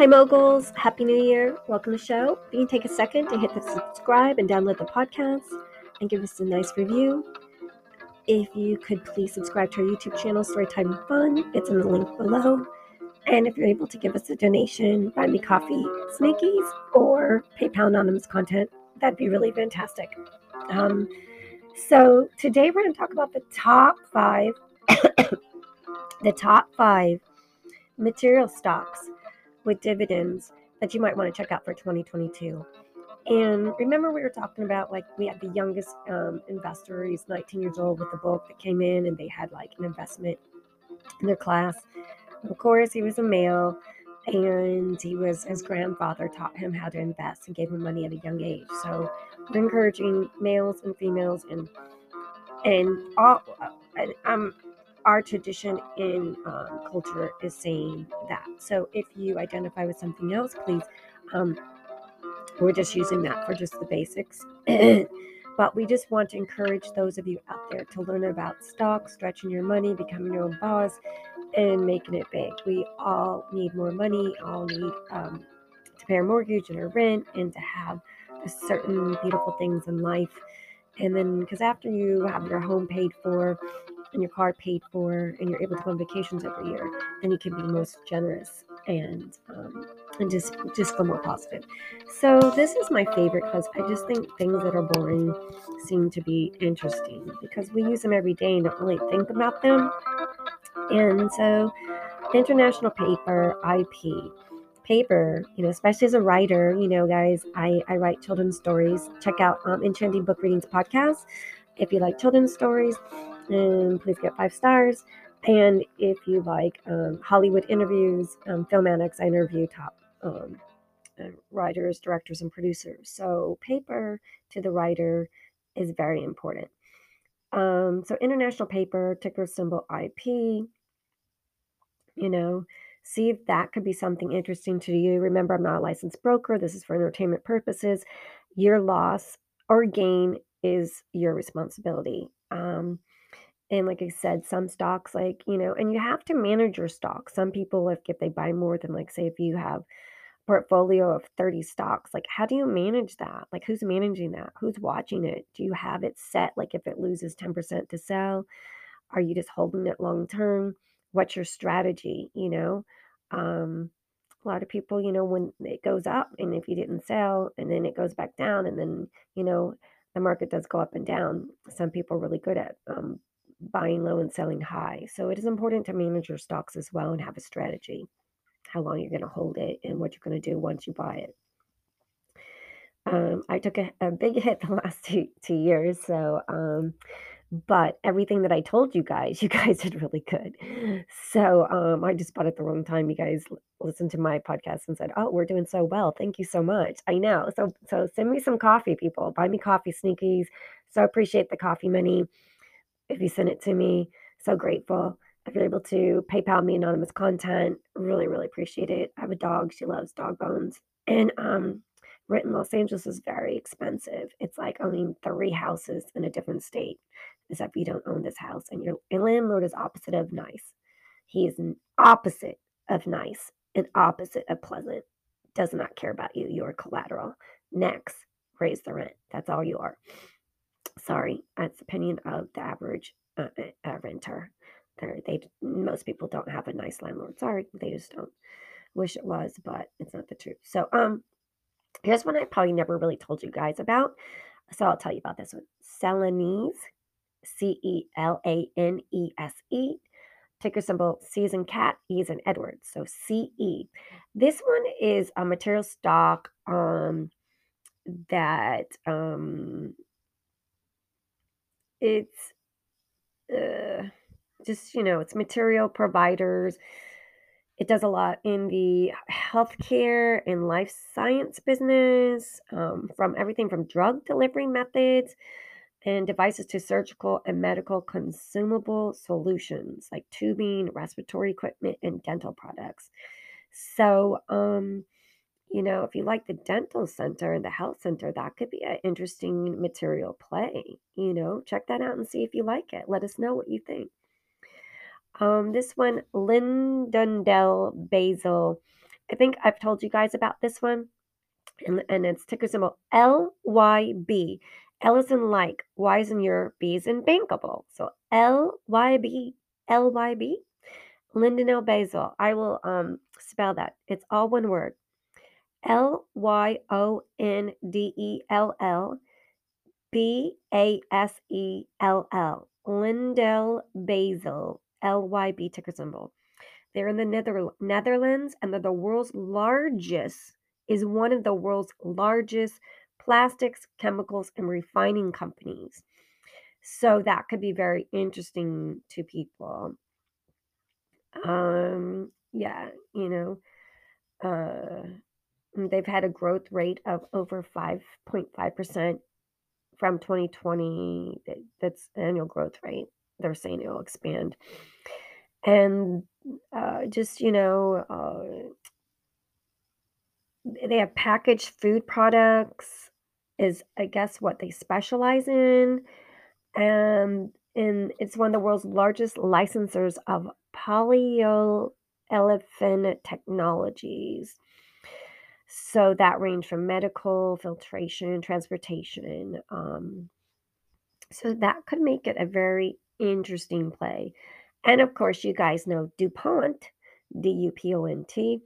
Hi, moguls. Happy New Year. Welcome to the show. If you can take a second to hit the subscribe and download the podcast and give us a nice review. If you could please subscribe to our YouTube channel, Storytime Fun. It's in the link below. And if you're able to give us a donation, buy me coffee, sneakies, or PayPal anonymous content, that'd be really fantastic. Um, so today we're going to talk about the top five, the top five material stocks with dividends that you might want to check out for 2022. And remember, we were talking about like we had the youngest um, investor. He's 19 years old with the book that came in, and they had like an investment in their class. Of course, he was a male, and he was his grandfather taught him how to invest and gave him money at a young age. So we're encouraging males and females and and all. And, um, our tradition in um, culture is saying that. So if you identify with something else, please, um, we're just using that for just the basics. but we just want to encourage those of you out there to learn about stocks, stretching your money, becoming your own boss, and making it big. We all need more money, all need um, to pay our mortgage and our rent, and to have certain beautiful things in life. And then, because after you have your home paid for, and your car paid for and you're able to go on vacations every year, then you can be most generous and um, and just just feel more positive. So this is my favorite because I just think things that are boring seem to be interesting because we use them every day and don't really think about them. And so, international paper IP paper, you know, especially as a writer, you know, guys, I, I write children's stories. Check out um, Enchanting Book Readings podcast if you like children's stories and please get five stars. And if you like um, Hollywood interviews, um, Film Annex, I interview top um, uh, writers, directors, and producers. So, paper to the writer is very important. Um, so, international paper, ticker symbol IP, you know, see if that could be something interesting to you. Remember, I'm not a licensed broker, this is for entertainment purposes. Your loss or gain is your responsibility. Um, and like I said, some stocks, like, you know, and you have to manage your stock. Some people, if, if they buy more than, like, say, if you have a portfolio of 30 stocks, like, how do you manage that? Like, who's managing that? Who's watching it? Do you have it set? Like, if it loses 10% to sell, are you just holding it long term? What's your strategy? You know, um, a lot of people, you know, when it goes up and if you didn't sell and then it goes back down and then, you know, the market does go up and down. Some people are really good at um, buying low and selling high. So it is important to manage your stocks as well and have a strategy, how long you're going to hold it and what you're going to do once you buy it. Um, I took a, a, big hit the last two, two years. So, um, but everything that I told you guys, you guys did really good. So um, I just bought at the wrong time. You guys listened to my podcast and said, "Oh, we're doing so well. Thank you so much." I know. So so send me some coffee, people. Buy me coffee sneakies. So appreciate the coffee money if you send it to me. So grateful. If you're able to PayPal me anonymous content, really, really appreciate it. I have a dog. She loves dog bones. And um, rent in Los Angeles is very expensive. It's like owning three houses in a different state, if you don't own this house. And your, landlord is opposite of nice. He is opposite of nice and opposite of pleasant. Does not care about you. You're collateral. Next, raise the rent. That's all you are. Sorry, that's the opinion of the average uh, uh, renter. They're, they most people don't have a nice landlord. Sorry, they just don't. Wish it was, but it's not the truth. So, um, here's one I probably never really told you guys about. So I'll tell you about this one. Celanese, C E L A N E S E. Ticker symbol C is in cat, E is in Edward. So C E. This one is a material stock um, that um, it's uh, just, you know, it's material providers. It does a lot in the healthcare and life science business, um, from everything from drug delivery methods and devices to surgical and medical consumable solutions like tubing, respiratory equipment, and dental products. So, um, you know, if you like the dental center and the health center, that could be an interesting material play. You know, check that out and see if you like it. Let us know what you think. Um, this one, LyondellBasell I think I've told you guys about this one, and, and it's ticker symbol LYB. L is in like, Y is in your, B is in bankable. So LYB, LYB, LyondellBasell. I will um spell that. It's all one word. L Y O N D E L L B A S E L L. Lindell Basil, L Y B ticker symbol. They're in the Nether- Netherlands and they're the world's largest, is one of the world's largest plastics, chemicals, and refining companies. So that could be very interesting to people. Um, yeah, you know, uh, they've had a growth rate of over 5.5% from 2020. That's annual growth rate. They're saying it'll expand. And uh, just, you know, uh, they have packaged food products, is I guess what they specialize in. And in it's one of the world's largest licensors of polyolefin technologies. So that range from medical, filtration, transportation. Um, so that could make it a very interesting play. And of course, you guys know DuPont, D U P O N T,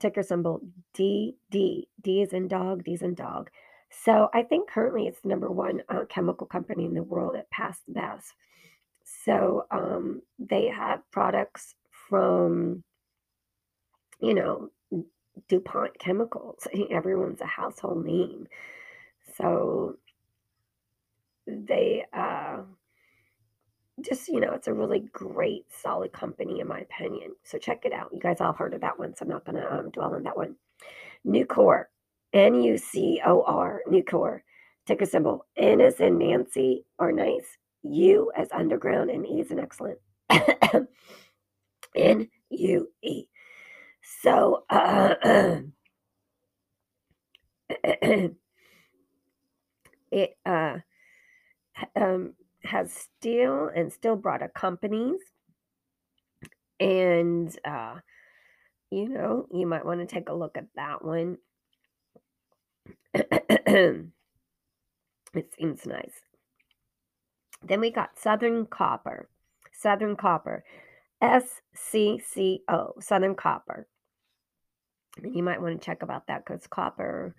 ticker symbol D D. D is in dog, D is in dog. So I think currently it's the number one uh, chemical company in the world that passed the best. So um, they have products from, you know, DuPont Chemicals. Everyone's a household name. So they uh, just, you know, it's a really great, solid company, in my opinion. So check it out. You guys all heard of that one, so I'm not going to um, dwell on that one. Nucor, N U C O R, Nucor. Ticker symbol N is in Nancy or nice, U as underground, and E is an excellent. N U. So, uh, it uh, um, has steel and steel product companies. And, uh, you know, you might want to take a look at that one. it seems nice. Then we got Southern Copper. Southern Copper. SCCO, Southern Copper. You might want to check about that because copper,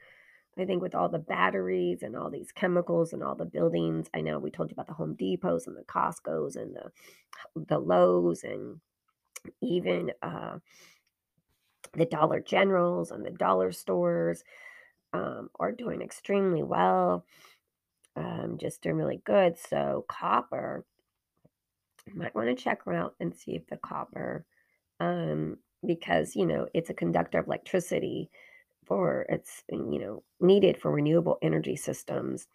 I think, with all the batteries and all these chemicals and all the buildings. I know we told you about the Home Depots and the Costco's and the the Lowe's and even uh, the Dollar Generals and the dollar stores um, are doing extremely well. Um, just doing really good. So copper, you might want to check out and see if the copper, um, because you know it's a conductor of electricity for it's you know needed for renewable energy systems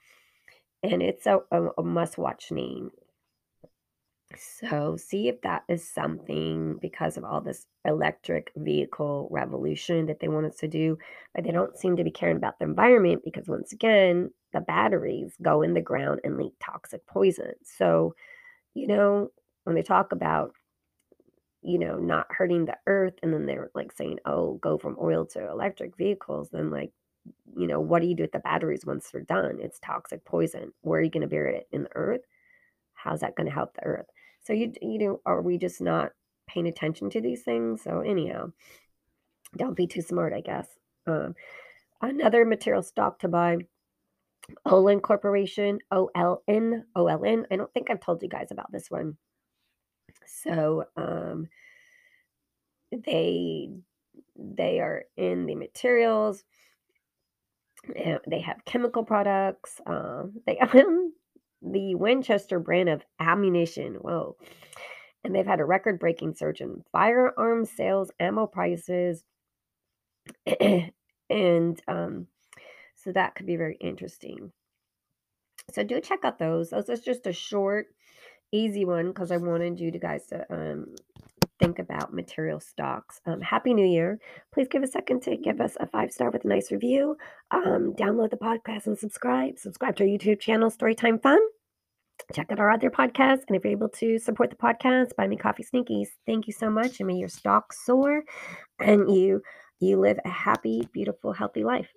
and it's a, a, a must watch name. So see if that is something because of all this electric vehicle revolution that they want us to do but they don't seem to be caring about the environment because once again the batteries go in the ground and leak toxic poison. So you know when they talk about you know, not hurting the earth. And then they're like saying, oh, go from oil to electric vehicles. Then, like, you know, what do you do with the batteries once they're done? It's toxic poison. Where are you going to bury it? In the earth? How's that going to help the earth? So, you, you know, are we just not paying attention to these things? So, anyhow, don't be too smart, I guess. Um, another material stock to buy. Olin Corporation, O L N, O L N. I don't think I've told you guys about this one. So um, they they are in the materials. They have chemical products. Um, they own the Winchester brand of ammunition. Whoa. And they've had a record breaking surge in firearm sales, ammo prices. and um, so that could be very interesting. So do check out those. Those is just a short easy one because I wanted you to guys to um, think about material stocks. Um, Happy New Year. Please give a second to give us a five star with a nice review. Um, download the podcast and subscribe. Subscribe to our YouTube channel, Storytime Fun. Check out our other podcasts. And if you're able to support the podcast, buy me coffee sneakies. Thank you so much. And may your stock soar and you you live a happy, beautiful, healthy life.